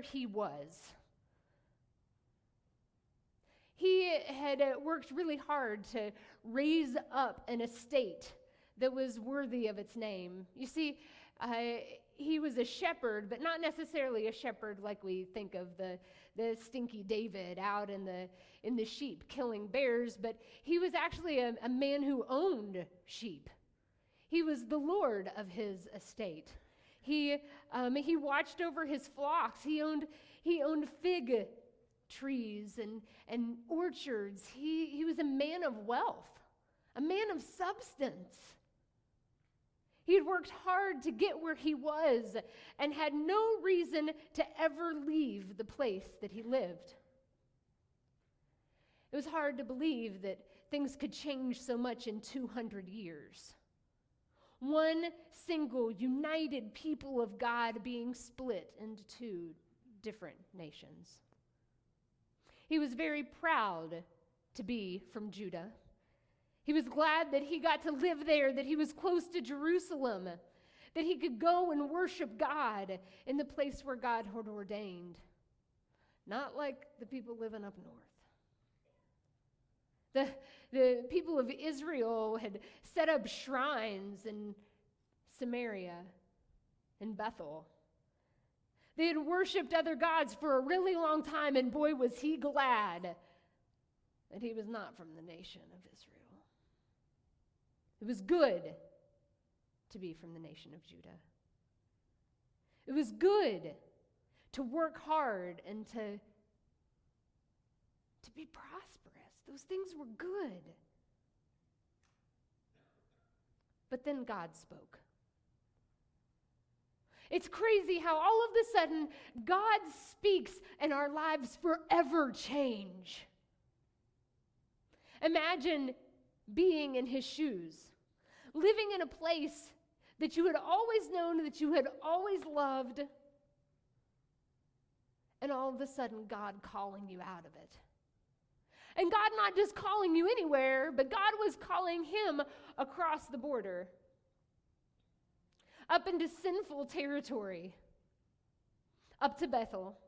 where he was. He had uh, worked really hard to raise up an estate that was worthy of its name. You see, uh, he was a shepherd, but not necessarily a shepherd like we think of the, the stinky David out in the, in the sheep killing bears, but he was actually a, a man who owned sheep. He was the Lord of his estate. He, um, he watched over his flocks. He owned, he owned fig trees and, and orchards. He, he was a man of wealth, a man of substance. He had worked hard to get where he was and had no reason to ever leave the place that he lived. It was hard to believe that things could change so much in 200 years. One single, united people of God being split into two different nations. He was very proud to be from Judah. He was glad that he got to live there, that he was close to Jerusalem, that he could go and worship God in the place where God had ordained. Not like the people living up north. The, the people of Israel had set up shrines in Samaria and Bethel. They had worshiped other gods for a really long time, and boy, was he glad that he was not from the nation of Israel. It was good to be from the nation of Judah. It was good to work hard and to, to be prosperous. Those things were good. But then God spoke. It's crazy how all of a sudden God speaks and our lives forever change. Imagine being in his shoes living in a place that you had always known, that you had always loved, and all of a sudden, God calling you out of it. And God not just calling you anywhere, but God was calling him across the border, up into sinful territory, up to Bethel,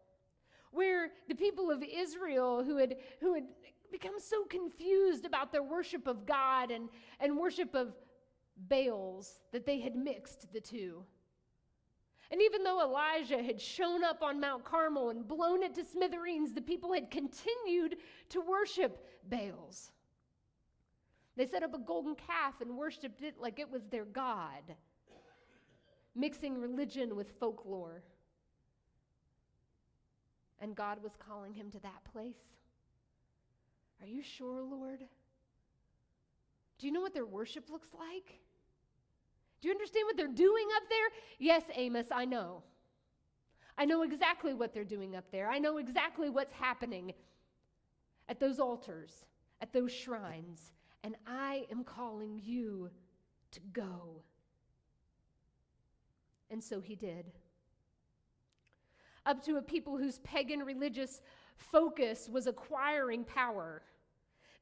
where the people of Israel who had, who had become so confused about their worship of God and, and worship of Baals, that they had mixed the two. And even though Elijah had shown up on Mount Carmel and blown it to smithereens, the people had continued to worship Baals. They set up a golden calf and worshiped it like it was their God, mixing religion with folklore. And God was calling him to that place. Are you sure, Lord? Do you know what their worship looks like? Do you understand what they're doing up there? Yes, Amos, I know. I know exactly what they're doing up there. I know exactly what's happening at those altars, at those shrines. And I am calling you to go. And so he did. Up to a people whose pagan religious focus was acquiring power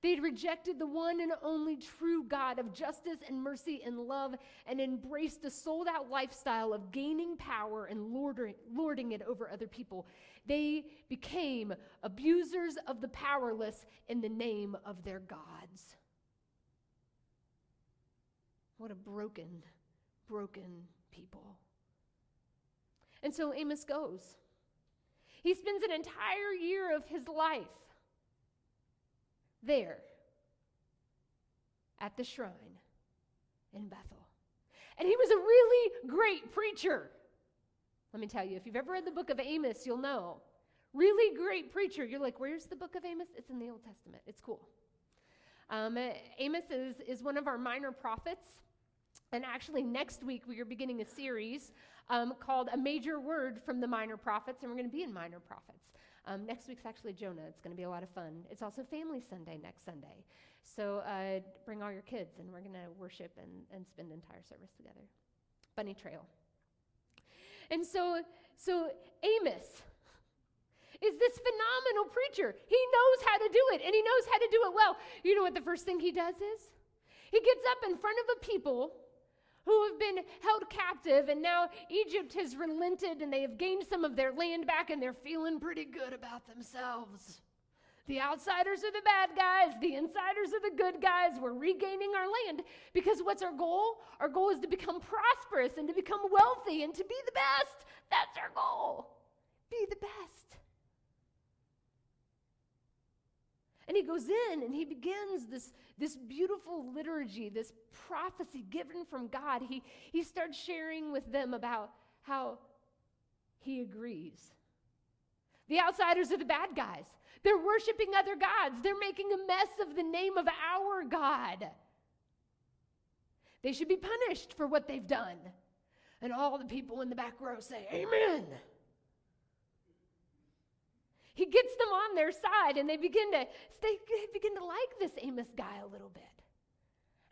they had rejected the one and only true God of justice and mercy and love and embraced a sold out lifestyle of gaining power and lording, lording it over other people. They became abusers of the powerless in the name of their gods. What a broken, broken people. And so Amos goes. He spends an entire year of his life there at the shrine in Bethel. And he was a really great preacher. Let me tell you, if you've ever read the book of Amos, you'll know. Really great preacher. You're like, where's the book of Amos? It's in the Old Testament. It's cool. Um, Amos is, is one of our minor prophets. And actually, next week, we are beginning a series um, called A Major Word from the Minor Prophets, and we're going to be in Minor Prophets. Um, next week's actually Jonah. It's going to be a lot of fun. It's also Family Sunday next Sunday. So uh, bring all your kids, and we're going to worship and, and spend the entire service together. Bunny Trail. And so, so Amos is this phenomenal preacher. He knows how to do it, and he knows how to do it well. You know what the first thing he does is? He gets up in front of a people who have been held captive, and now Egypt has relented and they have gained some of their land back and they're feeling pretty good about themselves. The outsiders are the bad guys, the insiders are the good guys. We're regaining our land because what's our goal? Our goal is to become prosperous and to become wealthy and to be the best. That's our goal. Be the best. And he goes in and he begins this, this beautiful liturgy, this prophecy given from God. He, he starts sharing with them about how he agrees. The outsiders are the bad guys. They're worshiping other gods. They're making a mess of the name of our God. They should be punished for what they've done. And all the people in the back row say, Amen. He gets them on their side and they begin to they begin to like this Amos guy a little bit.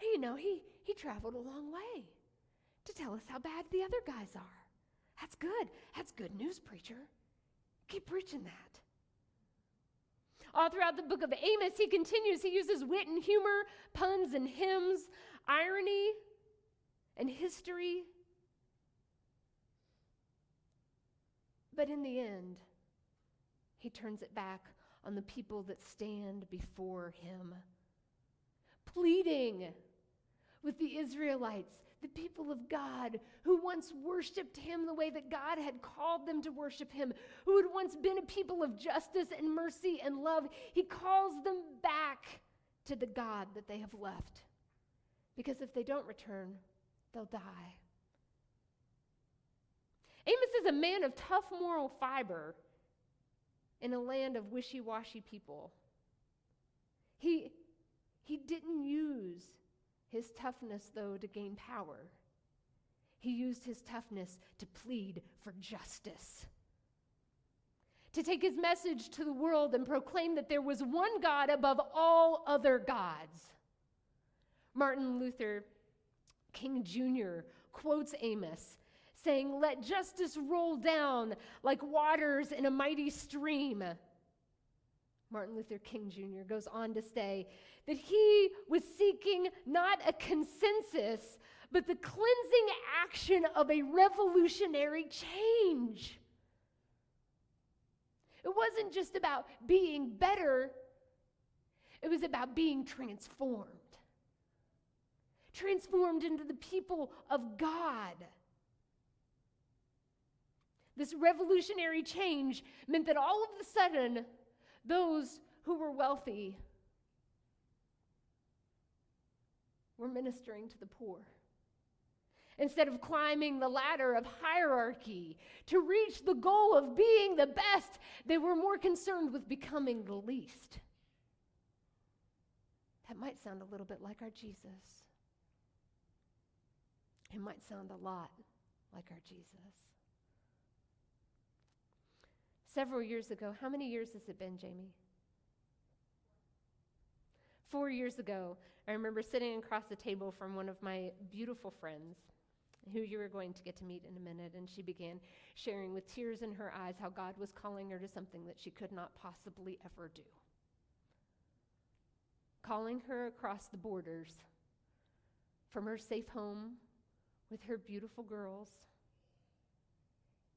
And you know, he he traveled a long way to tell us how bad the other guys are. That's good. That's good news, preacher. Keep preaching that. All throughout the book of Amos, he continues. He uses wit and humor, puns and hymns, irony and history. But in the end, he turns it back on the people that stand before him, pleading with the Israelites, the people of God who once worshiped him the way that God had called them to worship him, who had once been a people of justice and mercy and love. He calls them back to the God that they have left. Because if they don't return, they'll die. Amos is a man of tough moral fiber in a land of wishy washy people. He, he didn't use his toughness, though, to gain power. He used his toughness to plead for justice. To take his message to the world and proclaim that there was one God above all other gods. Martin Luther King Jr. quotes Amos saying, Let justice roll down like waters in a mighty stream. Martin Luther King Jr. goes on to say that he was seeking not a consensus, but the cleansing action of a revolutionary change. It wasn't just about being better, it was about being transformed. Transformed into the people of God. This revolutionary change meant that all of a sudden, those who were wealthy were ministering to the poor. Instead of climbing the ladder of hierarchy to reach the goal of being the best, they were more concerned with becoming the least. That might sound a little bit like our Jesus. It might sound a lot like our Jesus several years ago. How many years has it been, Jamie? Four years ago, I remember sitting across the table from one of my beautiful friends, who you are going to get to meet in a minute, and she began sharing with tears in her eyes how God was calling her to something that she could not possibly ever do. Calling her across the borders from her safe home with her beautiful girls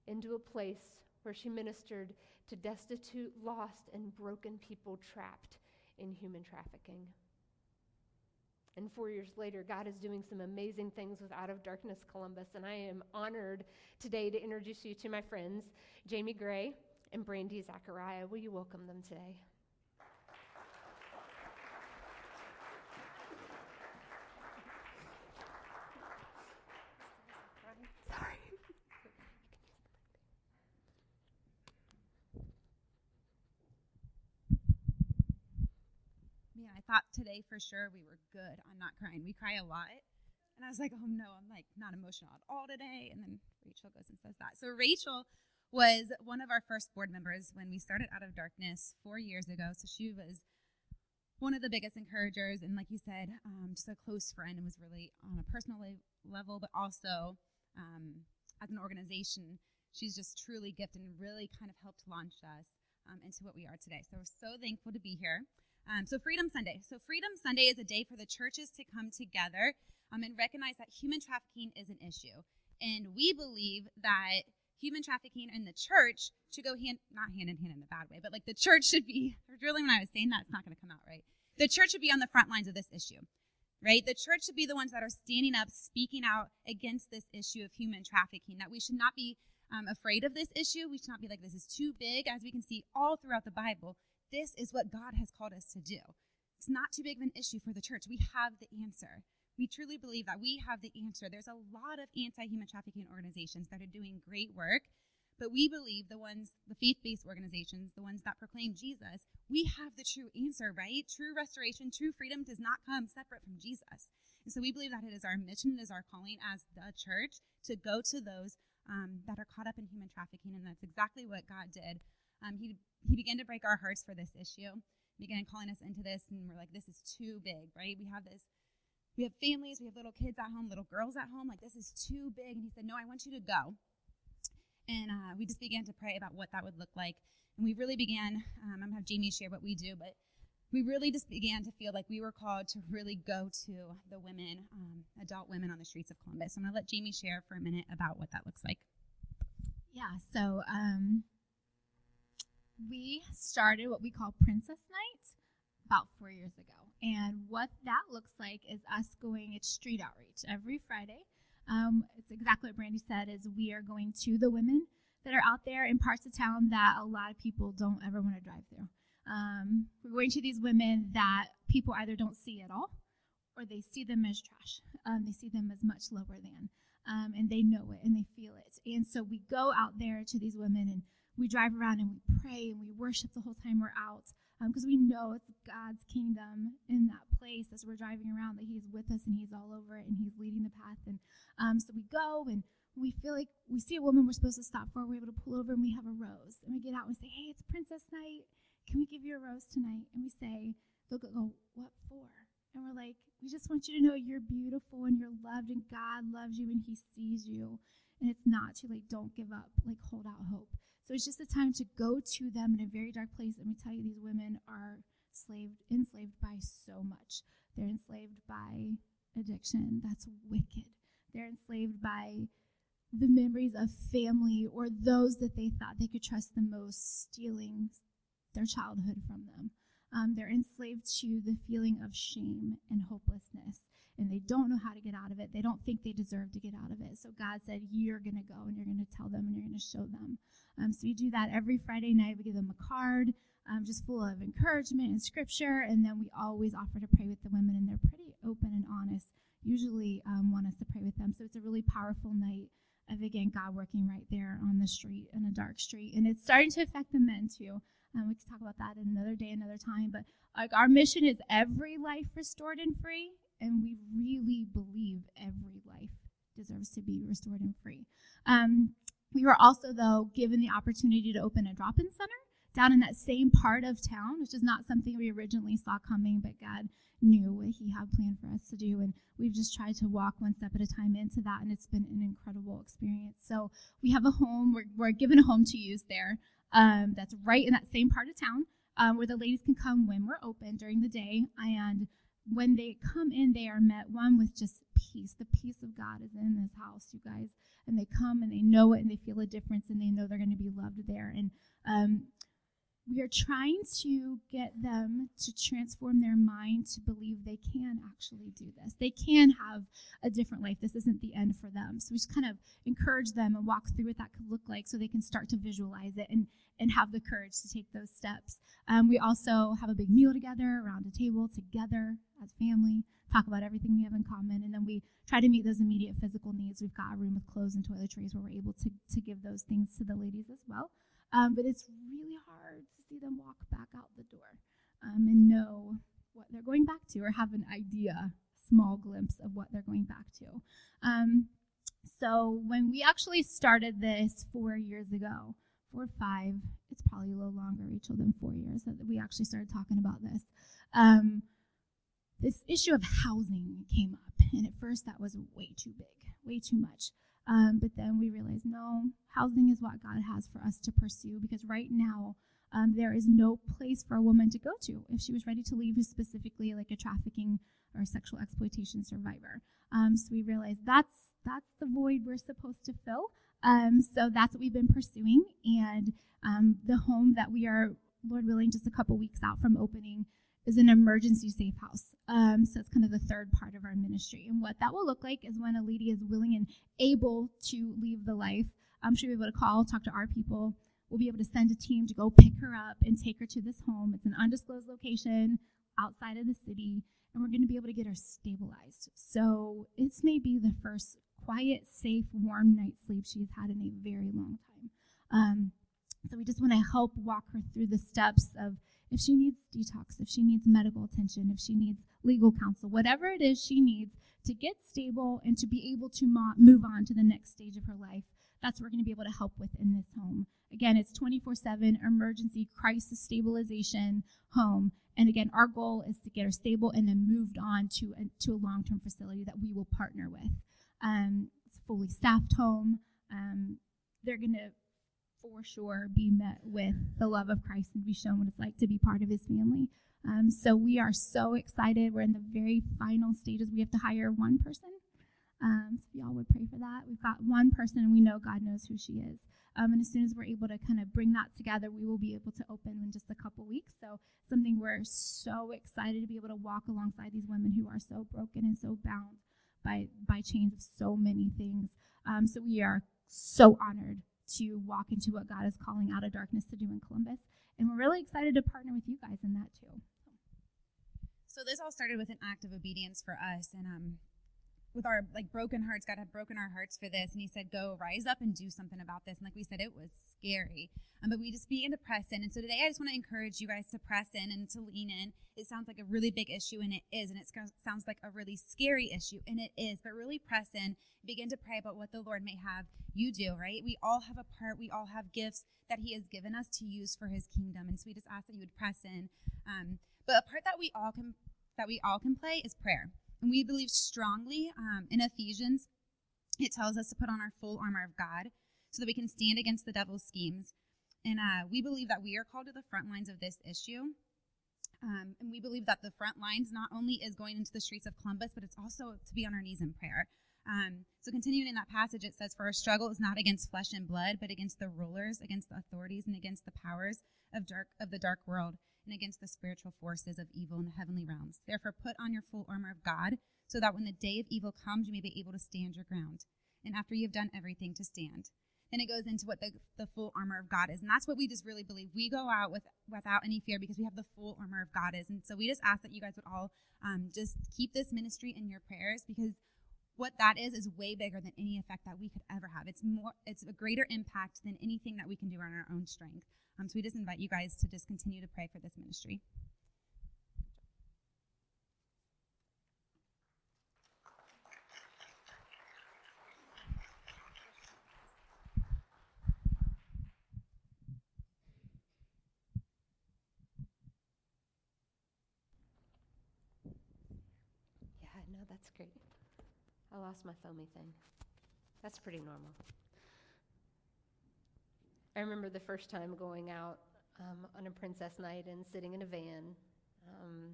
into a place where she ministered to destitute, lost, and broken people trapped in human trafficking. And four years later, God is doing some amazing things with Out of Darkness Columbus. And I am honored today to introduce you to my friends, Jamie Gray and Brandy Zachariah. Will you welcome them today? Thought today for sure we were good on not crying. We cry a lot. And I was like, oh no, I'm like not emotional at all today. And then Rachel goes and says that. So Rachel was one of our first board members when we started Out of Darkness four years ago. So she was one of the biggest encouragers and like you said um, just a close friend and was really on a personal level but also um, as an organization she's just truly gifted and really kind of helped launch us um, into what we are today. So we're so thankful to be here. Um, so Freedom Sunday. So Freedom Sunday is a day for the churches to come together um, and recognize that human trafficking is an issue. And we believe that human trafficking and the church should go hand, not hand in hand in a bad way, but like the church should be, really when I was saying that, it's not going to come out right. The church should be on the front lines of this issue, right? The church should be the ones that are standing up, speaking out against this issue of human trafficking, that we should not be um, afraid of this issue. We should not be like, this is too big, as we can see all throughout the Bible. This is what God has called us to do. It's not too big of an issue for the church. We have the answer. We truly believe that we have the answer. There's a lot of anti human trafficking organizations that are doing great work, but we believe the ones, the faith based organizations, the ones that proclaim Jesus, we have the true answer, right? True restoration, true freedom does not come separate from Jesus. And so we believe that it is our mission, it is our calling as the church to go to those um, that are caught up in human trafficking. And that's exactly what God did. Um, he, he began to break our hearts for this issue, began calling us into this, and we're like, this is too big, right? We have this we have families, we have little kids at home, little girls at home. Like, this is too big. And he said, No, I want you to go. And uh, we just began to pray about what that would look like. And we really began, um, I'm going to have Jamie share what we do, but we really just began to feel like we were called to really go to the women, um, adult women on the streets of Columbus. So I'm going to let Jamie share for a minute about what that looks like. Yeah, so um, we started what we call Princess Night about four years ago. And what that looks like is us going, it's street outreach every Friday. Um, it's exactly what Brandy said is we are going to the women that are out there in parts of town that a lot of people don't ever want to drive through. Um, we're going to these women that people either don't see at all or they see them as trash. Um, they see them as much lower than. Um, and they know it and they feel it. And so we go out there to these women and we drive around and we pray and we worship the whole time we're out because um, we know it's God's kingdom in that place as we're driving around that He's with us and He's all over it and He's leading the path. And um, so we go and we feel like we see a woman we're supposed to stop for. We're able to pull over and we have a rose. And we get out and we say, Hey, it's Princess Night. Can we give you a rose tonight? And we say, They'll go, What for? And we're like, We just want you to know you're beautiful and you're loved and God loves you and He sees you. And it's not too late. Don't give up. Like, hold out hope. So it's just a time to go to them in a very dark place. Let me tell you, these women are slaved, enslaved by so much. They're enslaved by addiction. That's wicked. They're enslaved by the memories of family or those that they thought they could trust the most, stealing their childhood from them. Um, they're enslaved to the feeling of shame and hopelessness and they don't know how to get out of it. They don't think they deserve to get out of it. So God said, You're going to go and you're going to tell them and you're going to show them. Um, so we do that every Friday night. We give them a card um, just full of encouragement and scripture. And then we always offer to pray with the women, and they're pretty open and honest. Usually um, want us to pray with them. So it's a really powerful night of, again, God working right there on the street, in a dark street. And it's starting to affect the men too. Um, we can talk about that another day, another time. But like our mission is every life restored and free and we really believe every life deserves to be restored and free. Um, we were also, though, given the opportunity to open a drop in center down in that same part of town, which is not something we originally saw coming, but God knew what He had planned for us to do. And we've just tried to walk one step at a time into that, and it's been an incredible experience. So we have a home, we're, we're given a home to use there um, that's right in that same part of town um, where the ladies can come when we're open during the day. And when they come in, they are met one with just peace. The peace of God is in this house, you guys. And they come and they know it and they feel a difference and they know they're going to be loved there. And um, we are trying to get them to transform their mind to believe they can actually do this. They can have a different life. This isn't the end for them. So we just kind of encourage them and walk through what that could look like so they can start to visualize it and, and have the courage to take those steps. Um, we also have a big meal together around a table together as family, talk about everything we have in common, and then we try to meet those immediate physical needs. We've got a room with clothes and toiletries where we're able to, to give those things to the ladies as well. Um, but it's really hard to see them walk back out the door um, and know what they're going back to or have an idea, small glimpse of what they're going back to. Um, so when we actually started this four years ago, four or five, it's probably a little longer, Rachel, than four years that we actually started talking about this. Um, this issue of housing came up, and at first that was way too big, way too much. Um, but then we realized, no, housing is what God has for us to pursue because right now, um, there is no place for a woman to go to if she was ready to leave, specifically like a trafficking or sexual exploitation survivor. Um, so we realized that's that's the void we're supposed to fill. Um, so that's what we've been pursuing, and um, the home that we are, Lord willing, just a couple weeks out from opening is an emergency safe house. Um, so it's kind of the third part of our ministry. And what that will look like is when a lady is willing and able to leave the life, um, she'll be able to call, talk to our people. We'll be able to send a team to go pick her up and take her to this home. It's an undisclosed location outside of the city, and we're going to be able to get her stabilized. So it's maybe the first quiet, safe, warm night's sleep she's had in a very long time. Um, so we just want to help walk her through the steps of if she needs detox, if she needs medical attention, if she needs legal counsel, whatever it is she needs to get stable and to be able to mo- move on to the next stage of her life. That's what we're going to be able to help with in this home. Again, it's 24 7 emergency crisis stabilization home. And again, our goal is to get her stable and then moved on to a, to a long term facility that we will partner with. Um, it's a fully staffed home. Um, they're going to for sure be met with the love of Christ and be shown what it's like to be part of his family. Um, so we are so excited. We're in the very final stages. We have to hire one person. Um, so y'all would pray for that. We've got one person and we know God knows who she is. Um, and as soon as we're able to kind of bring that together, we will be able to open in just a couple weeks. So something we're so excited to be able to walk alongside these women who are so broken and so bound by by chains of so many things. Um, so we are so honored to walk into what God is calling out of darkness to do in Columbus. And we're really excited to partner with you guys in that too. So this all started with an act of obedience for us, and um, with our like broken hearts, God had broken our hearts for this, and He said, "Go, rise up and do something about this." And like we said, it was scary, um, but we just began to press in. And so today, I just want to encourage you guys to press in and to lean in. It sounds like a really big issue, and it is, and it sounds like a really scary issue, and it is. But really press in, begin to pray about what the Lord may have you do. Right? We all have a part. We all have gifts that He has given us to use for His kingdom, and so we just ask that you would press in. Um, but a part that we all can that we all can play is prayer. And we believe strongly um, in Ephesians, it tells us to put on our full armor of God so that we can stand against the devil's schemes. And uh, we believe that we are called to the front lines of this issue. Um, and we believe that the front lines not only is going into the streets of Columbus, but it's also to be on our knees in prayer. Um, so, continuing in that passage, it says, For our struggle is not against flesh and blood, but against the rulers, against the authorities, and against the powers of dark of the dark world, and against the spiritual forces of evil in the heavenly realms. Therefore, put on your full armor of God, so that when the day of evil comes, you may be able to stand your ground. And after you have done everything, to stand. Then it goes into what the, the full armor of God is. And that's what we just really believe. We go out with without any fear because we have the full armor of God is. And so we just ask that you guys would all um, just keep this ministry in your prayers because what that is is way bigger than any effect that we could ever have. It's more it's a greater impact than anything that we can do on our own strength. Um, so we just invite you guys to just continue to pray for this ministry. Yeah, no, that's great. I lost my foamy thing. That's pretty normal. I remember the first time going out um, on a princess night and sitting in a van um,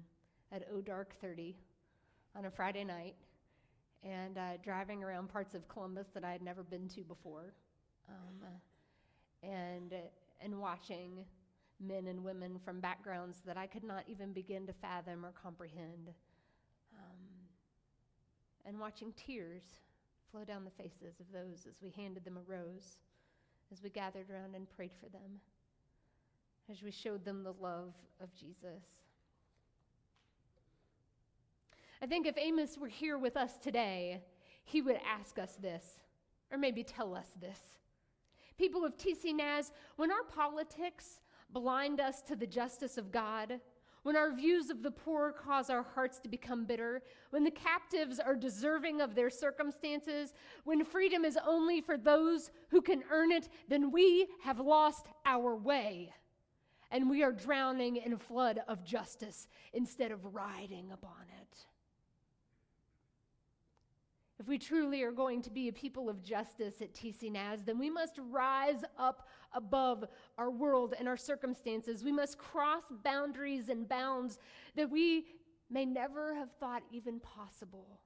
at O Dark 30 on a Friday night and uh, driving around parts of Columbus that I had never been to before um, and, and watching men and women from backgrounds that I could not even begin to fathom or comprehend. Um, and watching tears flow down the faces of those as we handed them a rose as we gathered around and prayed for them, as we showed them the love of Jesus. I think if Amos were here with us today, he would ask us this, or maybe tell us this. People of TC Naz, when our politics blind us to the justice of God, when our views of the poor cause our hearts to become bitter, when the captives are deserving of their circumstances, when freedom is only for those who can earn it, then we have lost our way. And we are drowning in a flood of justice instead of riding upon it. If we truly are going to be a people of justice at TC Naz, then we must rise up above our world and our circumstances. We must cross boundaries and bounds that we may never have thought even possible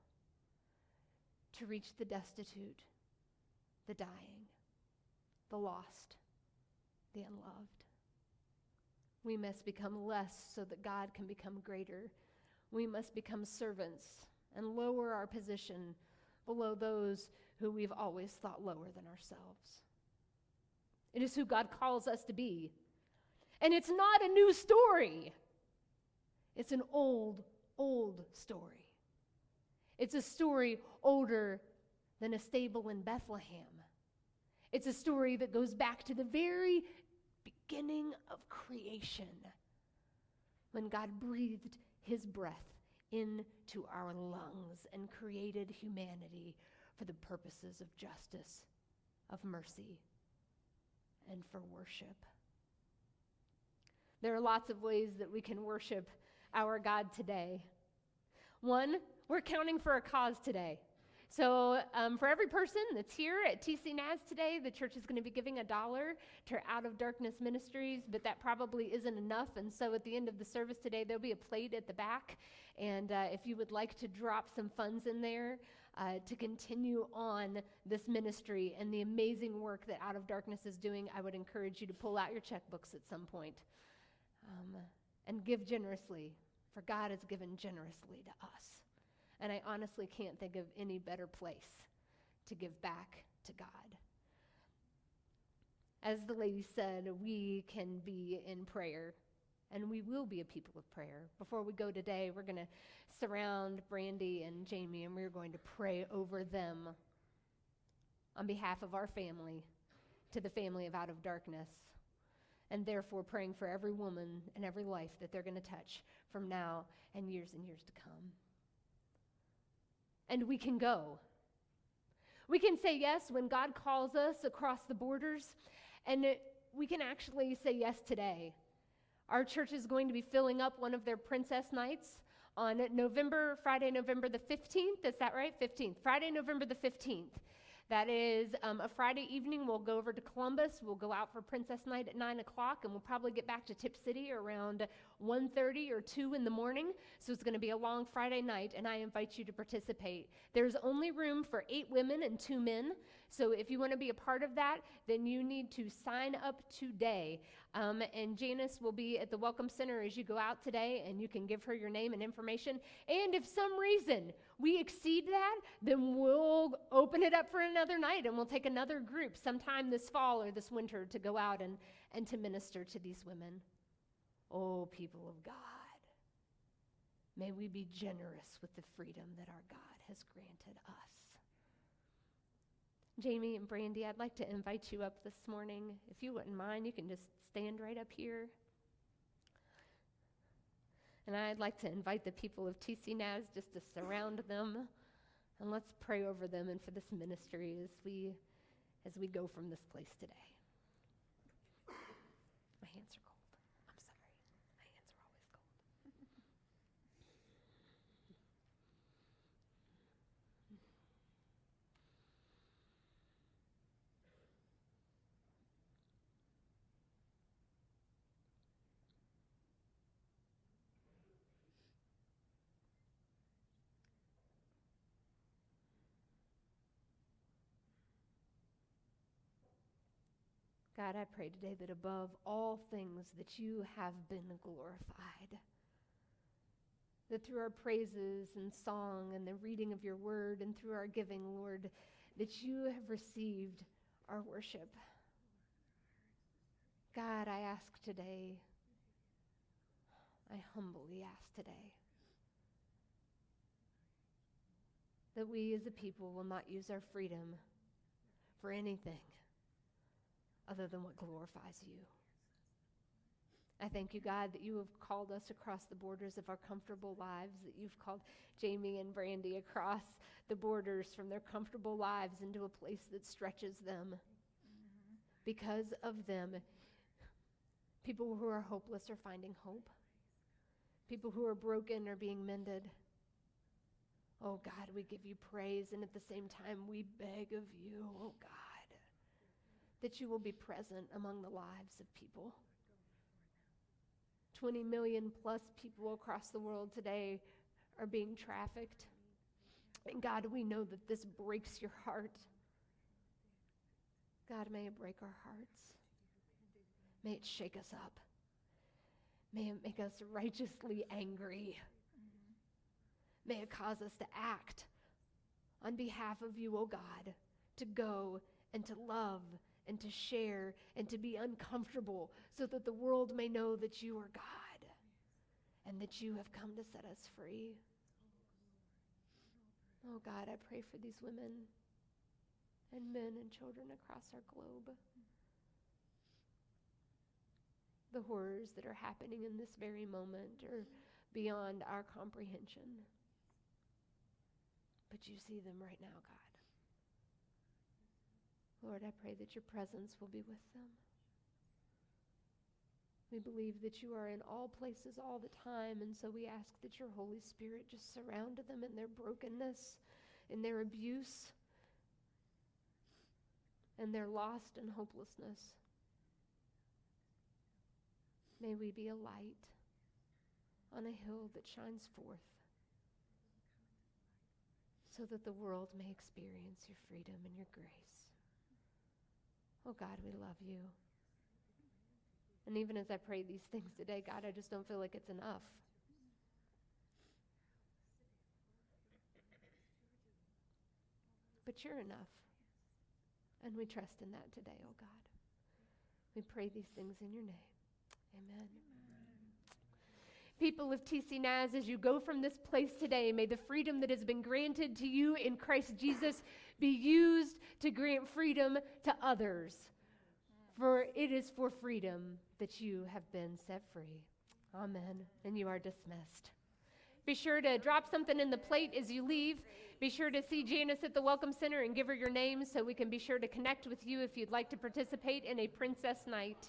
to reach the destitute, the dying, the lost, the unloved. We must become less so that God can become greater. We must become servants and lower our position below those who we've always thought lower than ourselves. It is who God calls us to be. And it's not a new story, it's an old, old story. It's a story older than a stable in Bethlehem. It's a story that goes back to the very beginning of creation when God breathed his breath into our lungs and created humanity for the purposes of justice, of mercy, and for worship. There are lots of ways that we can worship our God today. One, we're counting for a cause today. So, um, for every person that's here at TC Naz today, the church is going to be giving a dollar to Out of Darkness Ministries, but that probably isn't enough. And so, at the end of the service today, there'll be a plate at the back. And uh, if you would like to drop some funds in there uh, to continue on this ministry and the amazing work that Out of Darkness is doing, I would encourage you to pull out your checkbooks at some point um, and give generously, for God has given generously to us. And I honestly can't think of any better place to give back to God. As the lady said, we can be in prayer, and we will be a people of prayer. Before we go today, we're going to surround Brandy and Jamie, and we're going to pray over them on behalf of our family to the family of Out of Darkness, and therefore praying for every woman and every life that they're going to touch from now and years and years to come and we can go. We can say yes when God calls us across the borders, and it, we can actually say yes today. Our church is going to be filling up one of their princess nights on November, Friday, November the 15th. Is that right? 15th. Friday, November the 15th. That is um, a Friday evening. We'll go over to Columbus. We'll go out for Princess Night at 9 o'clock, and we'll probably get back to Tipp City around 1.30 or 2 in the morning. So it's going to be a long Friday night, and I invite you to participate. There's only room for eight women and two men. So if you want to be a part of that, then you need to sign up today. Um, and Janice will be at the Welcome Center as you go out today, and you can give her your name and information. And if some reason we exceed that, then we'll open it up for another night and we'll take another group sometime this fall or this winter to go out and, and to minister to these women. Oh, people of God, may we be generous with the freedom that our God has granted us. Jamie and Brandy, I'd like to invite you up this morning. If you wouldn't mind, you can just stand right up here. And I'd like to invite the people of TC Naz just to surround them and let's pray over them and for this ministry as we as we go from this place today. My hands are God, I pray today that above all things that you have been glorified. That through our praises and song and the reading of your word and through our giving, Lord, that you have received our worship. God, I ask today, I humbly ask today, that we as a people will not use our freedom for anything other than what glorifies you. I thank you, God, that you have called us across the borders of our comfortable lives, that you've called Jamie and Brandy across the borders from their comfortable lives into a place that stretches them. Mm-hmm. Because of them, people who are hopeless are finding hope, people who are broken are being mended. Oh God, we give you praise, and at the same time, we beg of you, oh God, that you will be present among the lives of people. 20 million plus people across the world today are being trafficked. And God, we know that this breaks your heart. God, may it break our hearts. May it shake us up. May it make us righteously angry. May it cause us to act on behalf of you, O oh God, to go and to love and to share and to be uncomfortable so that the world may know that you are God and that you have come to set us free. Oh God, I pray for these women and men and children across our globe. The horrors that are happening in this very moment are beyond our comprehension. But you see them right now, God. Lord, I pray that your presence will be with them. We believe that you are in all places all the time, and so we ask that your Holy Spirit just surround them in their brokenness, in their abuse, and their lost and hopelessness. May we be a light on a hill that shines forth so that the world may experience your freedom and your grace. Oh God, we love you. And even as I pray these things today, God, I just don't feel like it's enough. But you're enough. And we trust in that today, oh God. We pray these things in your name. Amen people of TC Naz, as you go from this place today, may the freedom that has been granted to you in Christ Jesus be used to grant freedom to others. For it is for freedom that you have been set free. Amen. And you are dismissed. Be sure to drop something in the plate as you leave. Be sure to see Janice at the Welcome Center and give her your name so we can be sure to connect with you if you'd like to participate in a princess night.